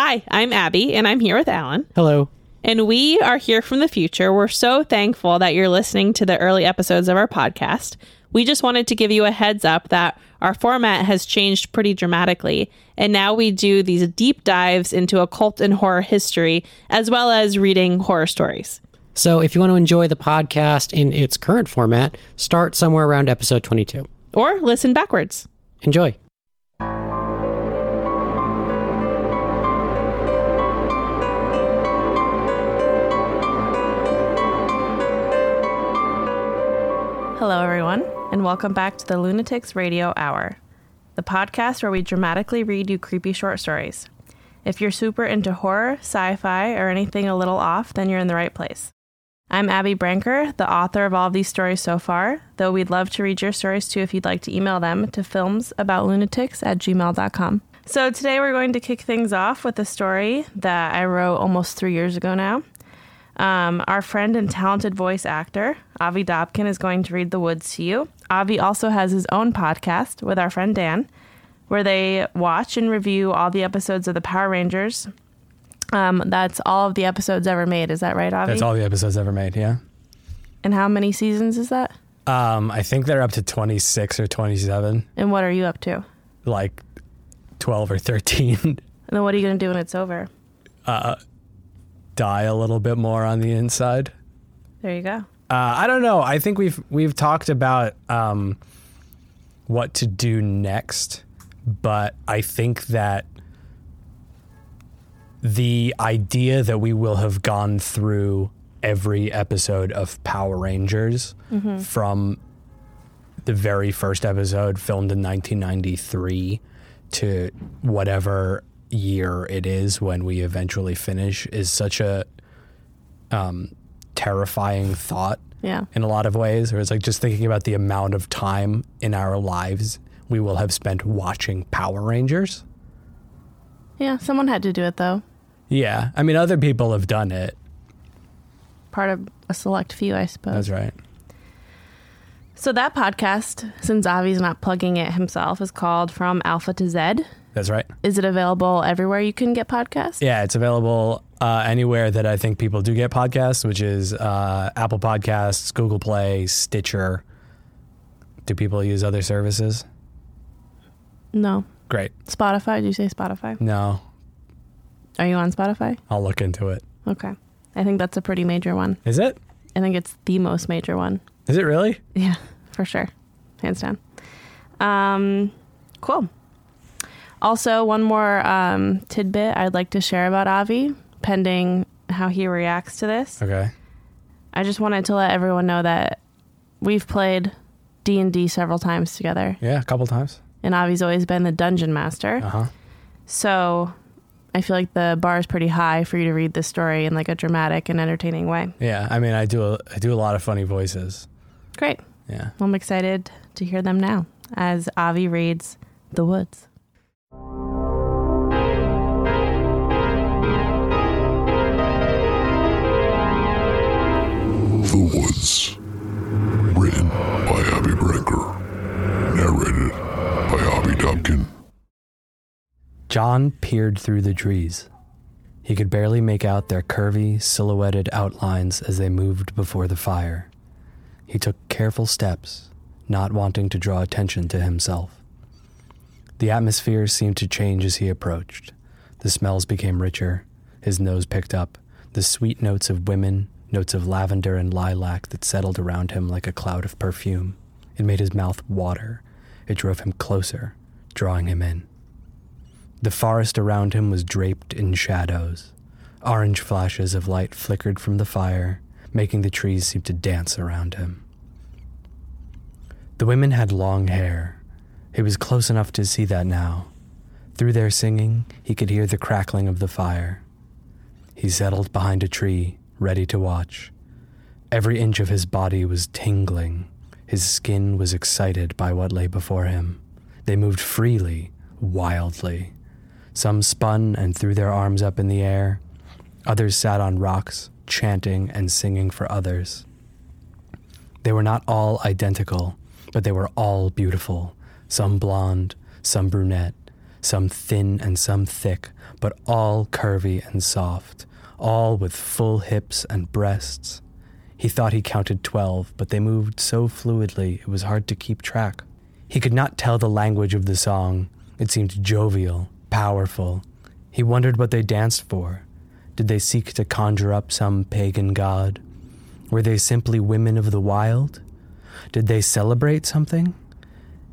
Hi, I'm Abby, and I'm here with Alan. Hello. And we are here from the future. We're so thankful that you're listening to the early episodes of our podcast. We just wanted to give you a heads up that our format has changed pretty dramatically. And now we do these deep dives into occult and horror history, as well as reading horror stories. So, if you want to enjoy the podcast in its current format, start somewhere around episode 22. Or listen backwards. Enjoy. Hello, everyone, and welcome back to the Lunatics Radio Hour, the podcast where we dramatically read you creepy short stories. If you're super into horror, sci fi, or anything a little off, then you're in the right place. I'm Abby Brenker, the author of all of these stories so far, though we'd love to read your stories too if you'd like to email them to filmsaboutlunatics at gmail.com. So today we're going to kick things off with a story that I wrote almost three years ago now. Um, our friend and talented voice actor, Avi Dobkin, is going to read The Woods to you. Avi also has his own podcast with our friend Dan, where they watch and review all the episodes of the Power Rangers. Um, that's all of the episodes ever made. Is that right, Avi? That's all the episodes ever made, yeah. And how many seasons is that? Um, I think they're up to 26 or 27, And what are you up to? like 12 or 13. And then what are you going to do when it's over? Die a little bit more on the inside. There you go. Uh, I don't know. I think we've we've talked about um, what to do next, but I think that the idea that we will have gone through every episode of Power Rangers from the very first episode filmed in 1993 to whatever year it is when we eventually finish is such a um, terrifying thought Yeah. in a lot of ways. Or it's like just thinking about the amount of time in our lives we will have spent watching Power Rangers. Yeah, someone had to do it, though. Yeah. I mean, other people have done it. Part of a select few, I suppose. That's right. So that podcast, since Avi's not plugging it himself, is called From Alpha to Z. That's right. Is it available everywhere you can get podcasts? Yeah, it's available uh, anywhere that I think people do get podcasts, which is uh, Apple Podcasts, Google Play, Stitcher. Do people use other services? No. Great. Spotify? Did you say Spotify? No, Are you on Spotify? I'll look into it. Okay. I think that's a pretty major one. Is it? I think it's the most major one. Is it really? Yeah, for sure. Hands down. Um, cool. Also, one more um, tidbit I'd like to share about Avi, pending how he reacts to this. Okay. I just wanted to let everyone know that we've played D and D several times together, Yeah, a couple times. and Avi's always been the dungeon master. Uh huh. So I feel like the bar is pretty high for you to read this story in like a dramatic and entertaining way. Yeah, I mean, I do a, I do a lot of funny voices. Great. Yeah. I'm excited to hear them now as Avi reads The Woods. The Woods. Written by Abby Brenker. Narrated by Avi Dobkin. John peered through the trees. He could barely make out their curvy, silhouetted outlines as they moved before the fire. He took careful steps, not wanting to draw attention to himself. The atmosphere seemed to change as he approached. The smells became richer. His nose picked up. The sweet notes of women, notes of lavender and lilac that settled around him like a cloud of perfume. It made his mouth water. It drove him closer, drawing him in. The forest around him was draped in shadows. Orange flashes of light flickered from the fire, making the trees seem to dance around him. The women had long hair. He was close enough to see that now. Through their singing, he could hear the crackling of the fire. He settled behind a tree, ready to watch. Every inch of his body was tingling. His skin was excited by what lay before him. They moved freely, wildly. Some spun and threw their arms up in the air. Others sat on rocks, chanting and singing for others. They were not all identical, but they were all beautiful, some blonde, some brunette, some thin and some thick, but all curvy and soft, all with full hips and breasts. He thought he counted twelve, but they moved so fluidly it was hard to keep track. He could not tell the language of the song. It seemed jovial, powerful. He wondered what they danced for. Did they seek to conjure up some pagan god? Were they simply women of the wild? Did they celebrate something?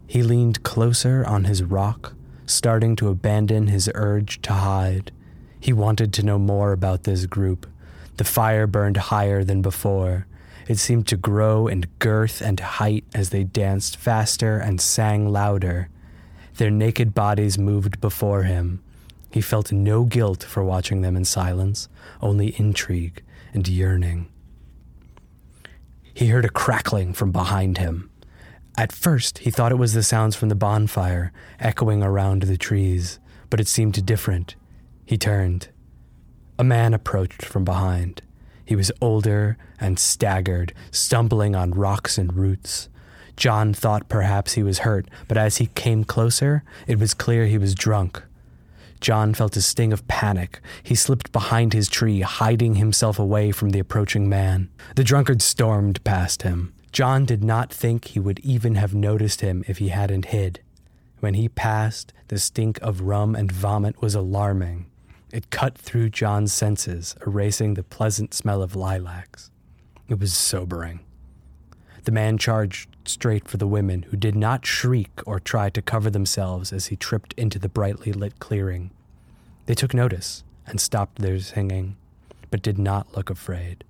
He leaned closer on his rock, starting to abandon his urge to hide. He wanted to know more about this group. The fire burned higher than before. It seemed to grow in girth and height as they danced faster and sang louder. Their naked bodies moved before him. He felt no guilt for watching them in silence, only intrigue and yearning. He heard a crackling from behind him. At first, he thought it was the sounds from the bonfire echoing around the trees, but it seemed different. He turned. A man approached from behind. He was older and staggered, stumbling on rocks and roots. John thought perhaps he was hurt, but as he came closer, it was clear he was drunk. John felt a sting of panic. He slipped behind his tree, hiding himself away from the approaching man. The drunkard stormed past him. John did not think he would even have noticed him if he hadn't hid. When he passed, the stink of rum and vomit was alarming. It cut through John's senses, erasing the pleasant smell of lilacs. It was sobering. The man charged straight for the women, who did not shriek or try to cover themselves as he tripped into the brightly lit clearing. They took notice and stopped their singing, but did not look afraid.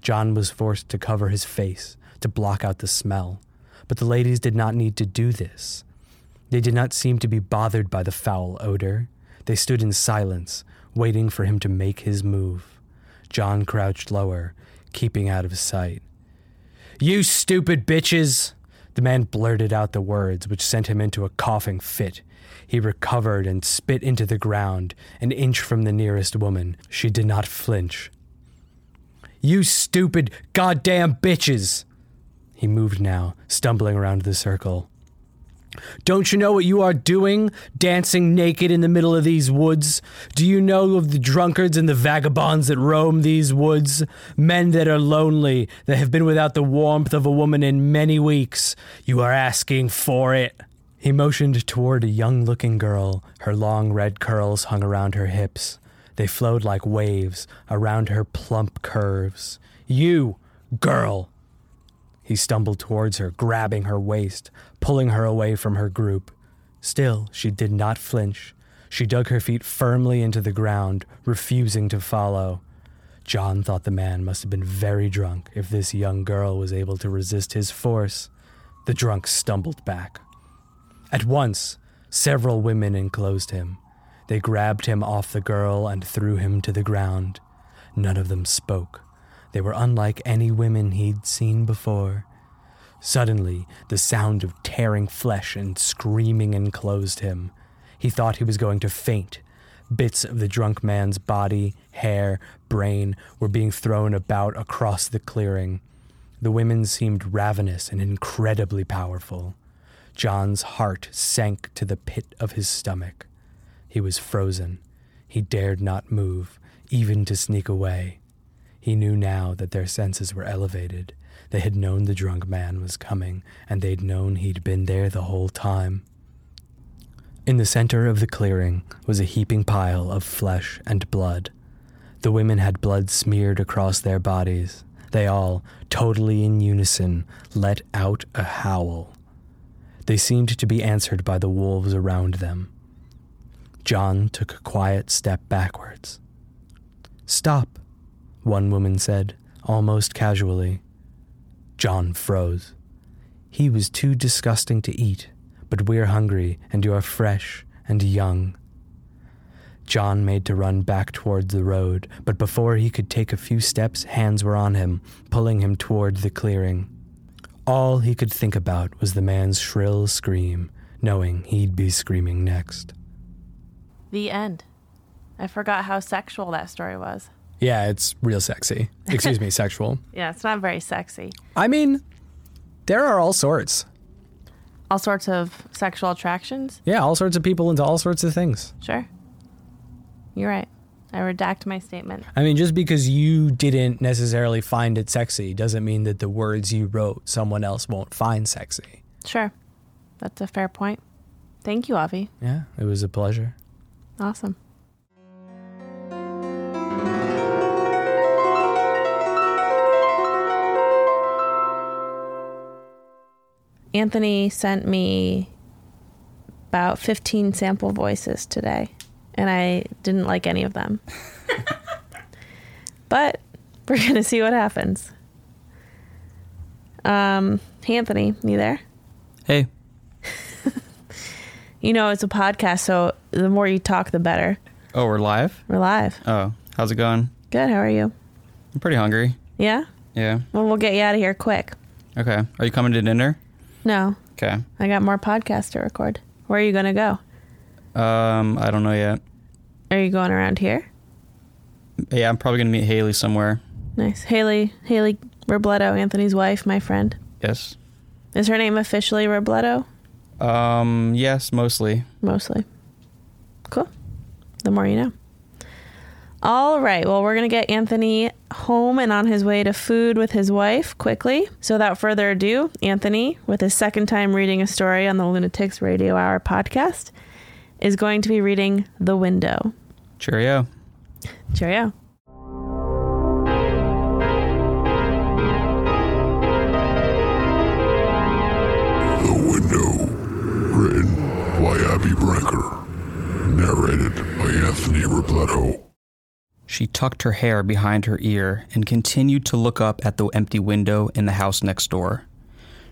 John was forced to cover his face to block out the smell, but the ladies did not need to do this. They did not seem to be bothered by the foul odor. They stood in silence, waiting for him to make his move. John crouched lower, keeping out of sight. You stupid bitches! The man blurted out the words, which sent him into a coughing fit. He recovered and spit into the ground, an inch from the nearest woman. She did not flinch. You stupid, goddamn bitches! He moved now, stumbling around the circle. Don't you know what you are doing, dancing naked in the middle of these woods? Do you know of the drunkards and the vagabonds that roam these woods? Men that are lonely, that have been without the warmth of a woman in many weeks. You are asking for it. He motioned toward a young looking girl. Her long red curls hung around her hips. They flowed like waves around her plump curves. You, girl, he stumbled towards her, grabbing her waist, pulling her away from her group. Still, she did not flinch. She dug her feet firmly into the ground, refusing to follow. John thought the man must have been very drunk if this young girl was able to resist his force. The drunk stumbled back. At once, several women enclosed him. They grabbed him off the girl and threw him to the ground. None of them spoke. They were unlike any women he'd seen before. Suddenly, the sound of tearing flesh and screaming enclosed him. He thought he was going to faint. Bits of the drunk man's body, hair, brain were being thrown about across the clearing. The women seemed ravenous and incredibly powerful. John's heart sank to the pit of his stomach. He was frozen. He dared not move, even to sneak away. He knew now that their senses were elevated. They had known the drunk man was coming, and they'd known he'd been there the whole time. In the center of the clearing was a heaping pile of flesh and blood. The women had blood smeared across their bodies. They all, totally in unison, let out a howl. They seemed to be answered by the wolves around them. John took a quiet step backwards. Stop, one woman said, almost casually. John froze. He was too disgusting to eat, but we're hungry, and you're fresh and young. John made to run back towards the road, but before he could take a few steps, hands were on him, pulling him toward the clearing. All he could think about was the man's shrill scream, knowing he'd be screaming next. The end. I forgot how sexual that story was. Yeah, it's real sexy. Excuse me, sexual. Yeah, it's not very sexy. I mean, there are all sorts. All sorts of sexual attractions? Yeah, all sorts of people into all sorts of things. Sure. You're right. I redact my statement. I mean, just because you didn't necessarily find it sexy doesn't mean that the words you wrote someone else won't find sexy. Sure. That's a fair point. Thank you, Avi. Yeah, it was a pleasure. Awesome. Anthony sent me about 15 sample voices today, and I didn't like any of them. but we're going to see what happens. Um, hey, Anthony, you there? Hey, You know, it's a podcast, so the more you talk, the better. oh, we're live? We're live. Oh, how's it going? Good. How are you? I'm pretty hungry. Yeah? Yeah. Well, we'll get you out of here quick. Okay. Are you coming to dinner? No, Okay. I got more podcasts to record. Where are you going to go? Um, I don't know yet. Are you going around here? Yeah, I'm probably gonna meet Haley somewhere. Nice. Haley, Haley Robledo, Anthony's wife, my friend. Yes. Is her name officially Robledo? Um, yes, mostly. Mostly. Cool. The more you know. All right. Well, we're going to get Anthony home and on his way to food with his wife quickly. So, without further ado, Anthony, with his second time reading a story on the Lunatics Radio Hour podcast, is going to be reading The Window. Cheerio. Cheerio. She tucked her hair behind her ear and continued to look up at the empty window in the house next door.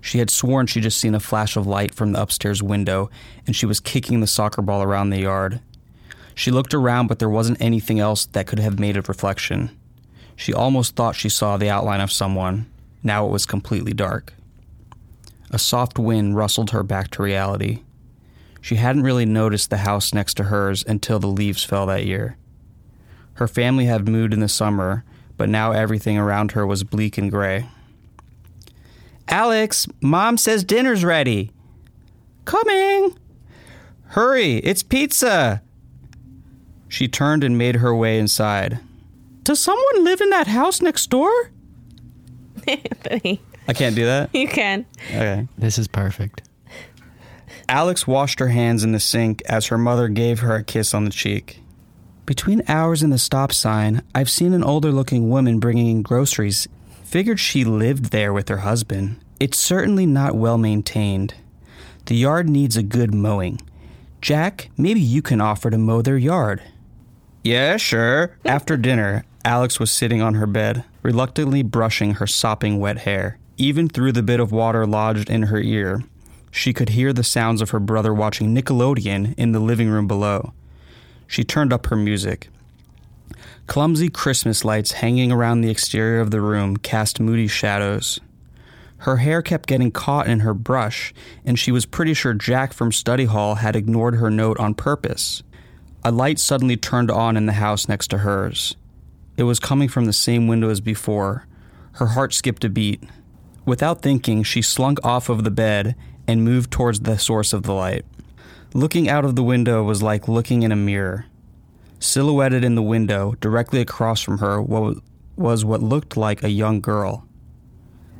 She had sworn she'd just seen a flash of light from the upstairs window, and she was kicking the soccer ball around the yard. She looked around, but there wasn't anything else that could have made a reflection. She almost thought she saw the outline of someone. Now it was completely dark. A soft wind rustled her back to reality. She hadn't really noticed the house next to hers until the leaves fell that year. Her family had moved in the summer, but now everything around her was bleak and gray. Alex, Mom says dinner's ready. Coming! Hurry, it's pizza! She turned and made her way inside. Does someone live in that house next door? Anthony, I can't do that? you can. Okay. This is perfect. Alex washed her hands in the sink as her mother gave her a kiss on the cheek. Between ours and the stop sign, I've seen an older looking woman bringing in groceries. Figured she lived there with her husband. It's certainly not well maintained. The yard needs a good mowing. Jack, maybe you can offer to mow their yard. Yeah, sure. After dinner, Alex was sitting on her bed, reluctantly brushing her sopping wet hair. Even through the bit of water lodged in her ear, she could hear the sounds of her brother watching Nickelodeon in the living room below. She turned up her music. Clumsy Christmas lights hanging around the exterior of the room cast moody shadows. Her hair kept getting caught in her brush, and she was pretty sure Jack from study hall had ignored her note on purpose. A light suddenly turned on in the house next to hers. It was coming from the same window as before. Her heart skipped a beat. Without thinking, she slunk off of the bed and moved towards the source of the light. Looking out of the window was like looking in a mirror. Silhouetted in the window, directly across from her, was what looked like a young girl.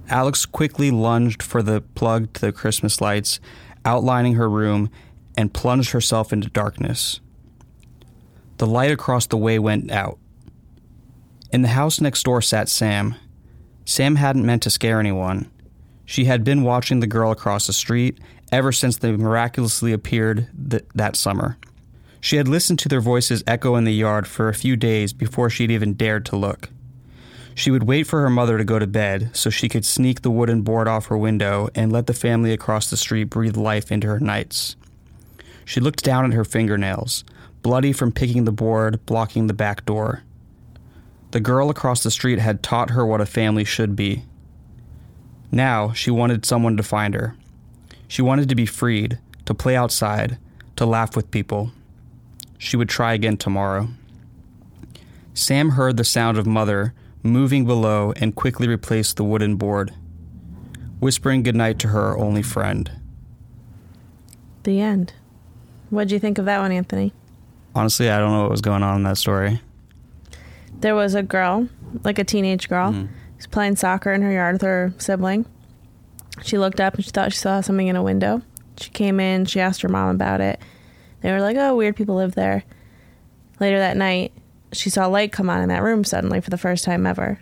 Alex quickly lunged for the plug to the Christmas lights, outlining her room, and plunged herself into darkness. The light across the way went out. In the house next door sat Sam. Sam hadn't meant to scare anyone. She had been watching the girl across the street ever since they miraculously appeared th- that summer. She had listened to their voices echo in the yard for a few days before she'd even dared to look. She would wait for her mother to go to bed so she could sneak the wooden board off her window and let the family across the street breathe life into her nights. She looked down at her fingernails, bloody from picking the board, blocking the back door. The girl across the street had taught her what a family should be. Now she wanted someone to find her. She wanted to be freed, to play outside, to laugh with people. She would try again tomorrow. Sam heard the sound of mother moving below and quickly replaced the wooden board, whispering goodnight to her only friend. The end. What'd you think of that one, Anthony? Honestly, I don't know what was going on in that story. There was a girl, like a teenage girl, Mhm. who's playing soccer in her yard with her sibling. She looked up and she thought she saw something in a window. She came in, she asked her mom about it. They were like, oh, weird people live there. Later that night, she saw a light come on in that room suddenly for the first time ever.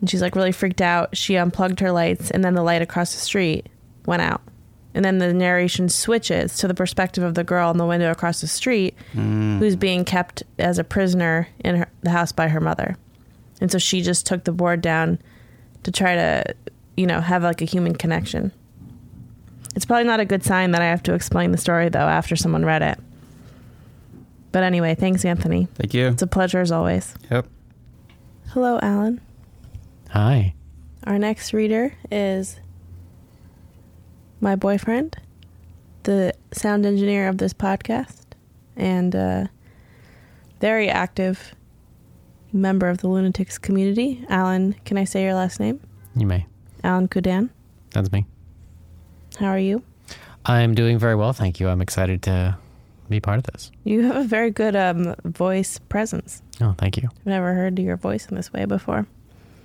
And she's like really freaked out. She unplugged her lights, and then the light across the street went out. And then the narration switches to the perspective of the girl in the window across the street mm. who's being kept as a prisoner in her, the house by her mother. And so she just took the board down to try to, you know, have like a human connection. It's probably not a good sign that I have to explain the story though after someone read it. But anyway, thanks, Anthony. Thank you. It's a pleasure as always. Yep. Hello, Alan. Hi. Our next reader is my boyfriend, the sound engineer of this podcast, and uh, very active member of the Lunatics community. Alan, can I say your last name? You may. Alan Kudan. That's me. How are you? I'm doing very well, thank you. I'm excited to be part of this. You have a very good um, voice presence. Oh, thank you. I've never heard your voice in this way before.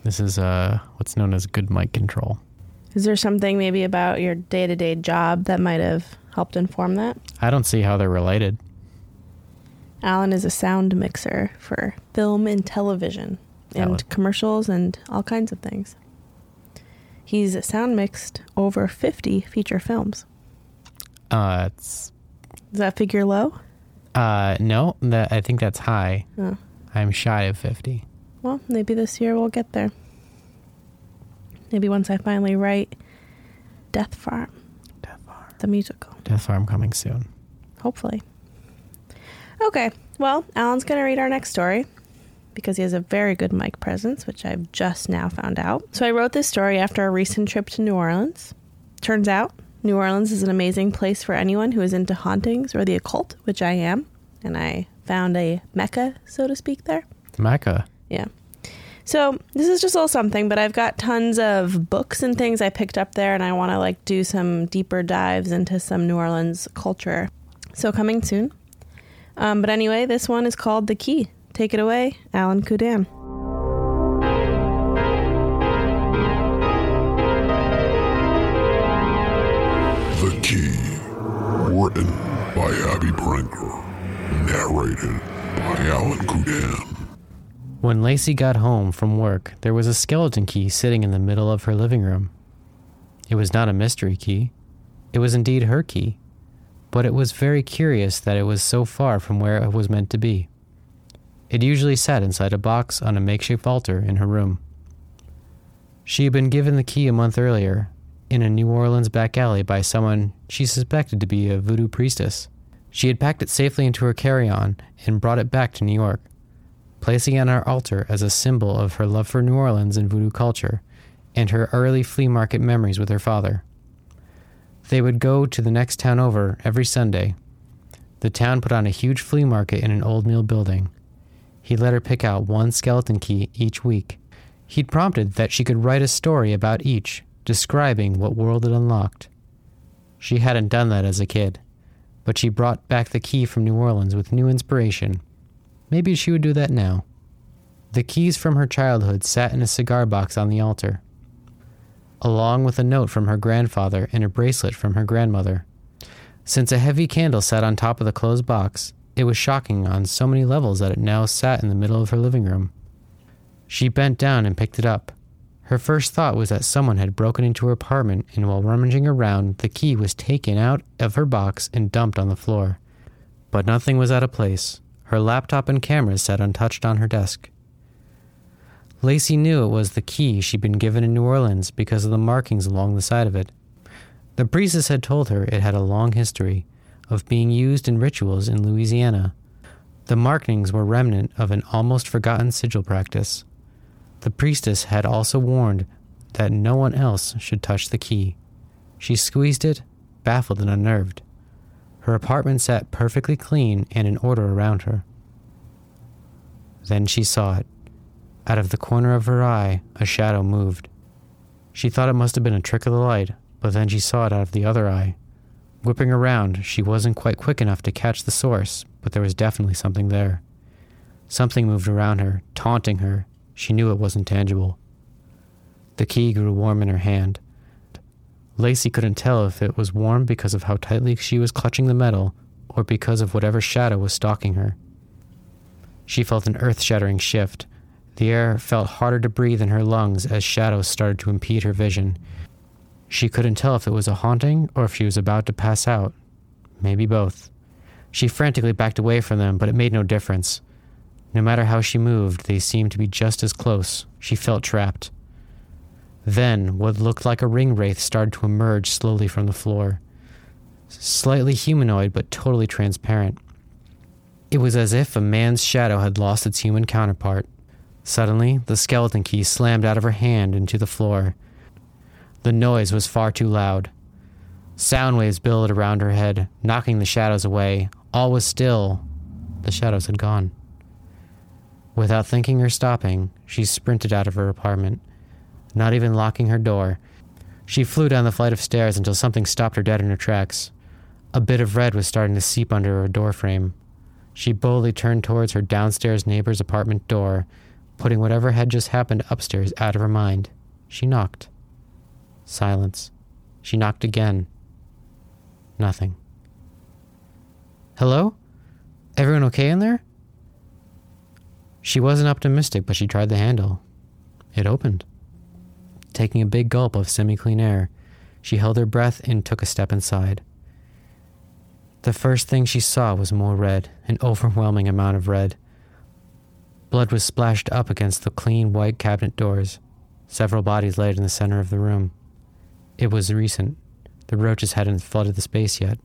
This is uh, what's known as good mic control. Is there something maybe about your day to day job that might have helped inform that? I don't see how they're related. Alan is a sound mixer for film and television and commercials and all kinds of things. He's sound mixed over 50 feature films. Uh, it's Does that figure low? uh, no, that I think that's high. Oh. I'm shy of 50. Well, maybe this year we'll get there. Maybe once I finally write Death Farm, Death Farm. the musical. Death Farm coming soon. Hopefully. Okay, well, Alan's going to read our next story because he has a very good mic presence, which I've just now found out. So I wrote this story after a recent trip to New Orleans. Turns out, New Orleans is an amazing place for anyone who is into hauntings or the occult, which I am. And I found a mecca, so to speak, there. Mecca. Yeah. So this is just a little something, but I've got tons of books and things I picked up there, and I want to like do some deeper dives into some New Orleans culture. So coming soon. Um, but anyway, this one is called The Key. Take it away, Alan Kudan. The Key. Written by Abby Brenker. Narrated by Alan Kudan. When Lacey got home from work, there was a skeleton key sitting in the middle of her living room. It was not a mystery key. It was indeed her key. But it was very curious that it was so far from where it was meant to be. It usually sat inside a box on a makeshift altar in her room. She had been given the key a month earlier in a New Orleans back alley by someone she suspected to be a voodoo priestess. She had packed it safely into her carry on and brought it back to New York placing it on our altar as a symbol of her love for New Orleans and voodoo culture, and her early flea market memories with her father. They would go to the next town over every Sunday. The town put on a huge flea market in an old mill building. He let her pick out one skeleton key each week. He'd prompted that she could write a story about each, describing what world it unlocked. She hadn't done that as a kid, but she brought back the key from New Orleans with new inspiration Maybe she would do that now. The keys from her childhood sat in a cigar box on the altar, along with a note from her grandfather and a bracelet from her grandmother. Since a heavy candle sat on top of the closed box, it was shocking on so many levels that it now sat in the middle of her living room. She bent down and picked it up. Her first thought was that someone had broken into her apartment, and while rummaging around, the key was taken out of her box and dumped on the floor. But nothing was out of place. Her laptop and cameras sat untouched on her desk. Lacey knew it was the key she'd been given in New Orleans because of the markings along the side of it. The priestess had told her it had a long history of being used in rituals in Louisiana. The markings were remnant of an almost forgotten sigil practice. The priestess had also warned that no one else should touch the key. She squeezed it, baffled and unnerved. Her apartment sat perfectly clean and in order around her. Then she saw it. Out of the corner of her eye, a shadow moved. She thought it must have been a trick of the light, but then she saw it out of the other eye. Whipping around, she wasn't quite quick enough to catch the source, but there was definitely something there. Something moved around her, taunting her. She knew it wasn't tangible. The key grew warm in her hand. Lacey couldn't tell if it was warm because of how tightly she was clutching the metal or because of whatever shadow was stalking her. She felt an earth shattering shift. The air felt harder to breathe in her lungs as shadows started to impede her vision. She couldn't tell if it was a haunting or if she was about to pass out. Maybe both. She frantically backed away from them, but it made no difference. No matter how she moved, they seemed to be just as close. She felt trapped. Then, what looked like a ring wraith started to emerge slowly from the floor. Slightly humanoid, but totally transparent. It was as if a man's shadow had lost its human counterpart. Suddenly, the skeleton key slammed out of her hand into the floor. The noise was far too loud. Sound waves billowed around her head, knocking the shadows away. All was still. The shadows had gone. Without thinking or stopping, she sprinted out of her apartment, not even locking her door. She flew down the flight of stairs until something stopped her dead in her tracks. A bit of red was starting to seep under her doorframe. She boldly turned towards her downstairs neighbor's apartment door, putting whatever had just happened upstairs out of her mind. She knocked. Silence. She knocked again. Nothing. Hello? Everyone okay in there? She wasn't optimistic, but she tried the handle. It opened. Taking a big gulp of semi clean air, she held her breath and took a step inside. The first thing she saw was more red, an overwhelming amount of red. Blood was splashed up against the clean white cabinet doors. Several bodies laid in the center of the room. It was recent. The roaches hadn't flooded the space yet.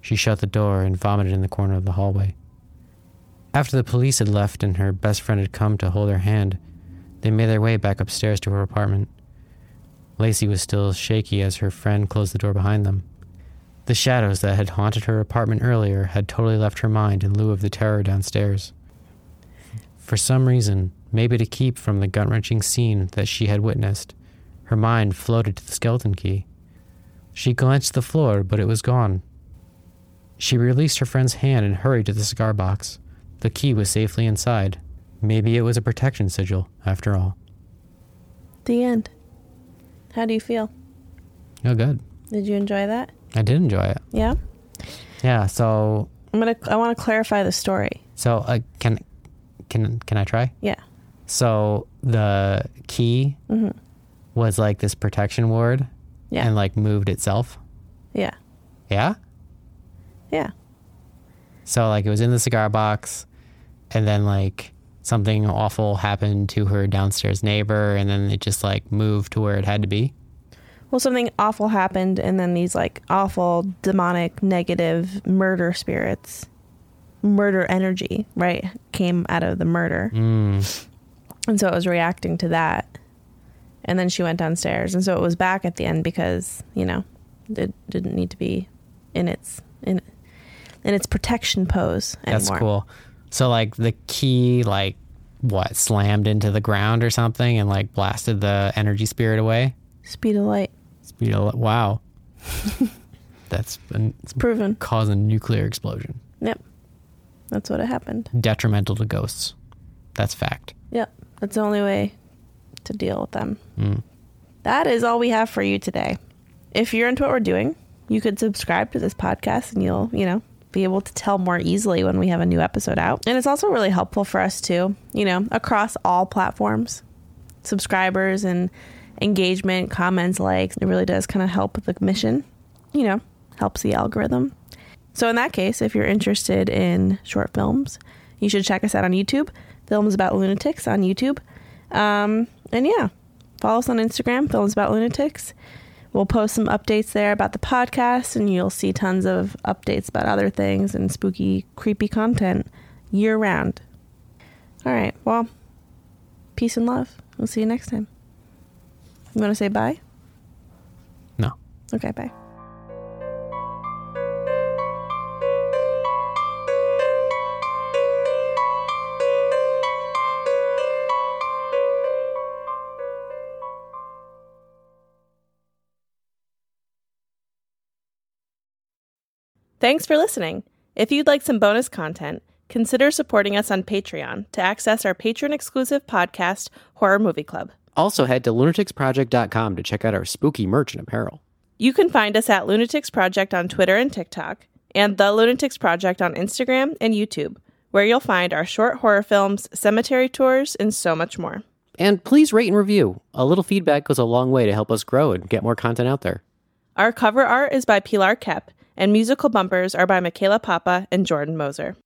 She shut the door and vomited in the corner of the hallway. After the police had left and her best friend had come to hold her hand, they made their way back upstairs to her apartment. Lacey was still shaky as her friend closed the door behind them. The shadows that had haunted her apartment earlier had totally left her mind in lieu of the terror downstairs. For some reason, maybe to keep from the gut wrenching scene that she had witnessed, her mind floated to the skeleton key. She glanced at the floor, but it was gone. She released her friend's hand and hurried to the cigar box. The key was safely inside. Maybe it was a protection sigil, after all. The end. How do you feel? Oh, good. Did you enjoy that? I did enjoy it. Yeah. Yeah. So, I'm gonna. I want to clarify the story. so uh, can can can I try? Yeah. So the key Mhm. Was like this protection ward, Yeah. and like moved itself. Yeah. Yeah. Yeah. So like it was in the cigar box, and then like something awful happened to her downstairs neighbor, and then it just like moved to where it had to be. Well, something awful happened, and then these like awful, demonic, negative murder spirits, murder energy, right, came out of the murder. Mm. And so it was reacting to that. And then she went downstairs. And so it was back at the end because, you know, it didn't need to be in its in in its protection pose anymore. That's cool. So like the key like what slammed into the ground or something and like blasted the energy spirit away. Speed of light. Speed of, light wow. That's been It's proven. causing a nuclear explosion. Yep. That's what happened. Detrimental to ghosts. That's fact. Yep. That's the only way to deal with them. Mm. That is all we have for you today. If you're into what we're doing, you could subscribe to this podcast and you'll, you know, be able to tell more easily when we have a new episode out. And it's also really helpful for us too, you know, across all platforms. Subscribers and engagement, comments, likes, it really does kind of help with the mission, you know, helps the algorithm. So in that case, if you're interested in short films, you should check us out on YouTube. Films about lunatics on YouTube. Um, and yeah, follow us on Instagram, Films About Lunatics. We'll post some updates there about the podcast, and you'll see tons of updates about other things and spooky, creepy content year round. All right, well, peace and love. We'll see you next time. You want to say bye? No. Okay, bye. Thanks for listening. If you'd like some bonus content, consider supporting us on Patreon to access our patron exclusive podcast, Horror Movie Club. Also, head to lunaticsproject.com to check out our spooky merch and apparel. You can find us at Lunatics Project on Twitter and TikTok, and The Lunatics Project on Instagram and YouTube, where you'll find our short horror films, cemetery tours, and so much more. And please rate and review. A little feedback goes a long way to help us grow and get more content out there. Our cover art is by Pilar Kep, and musical bumpers are by Michaela Papa and Jordan Moser.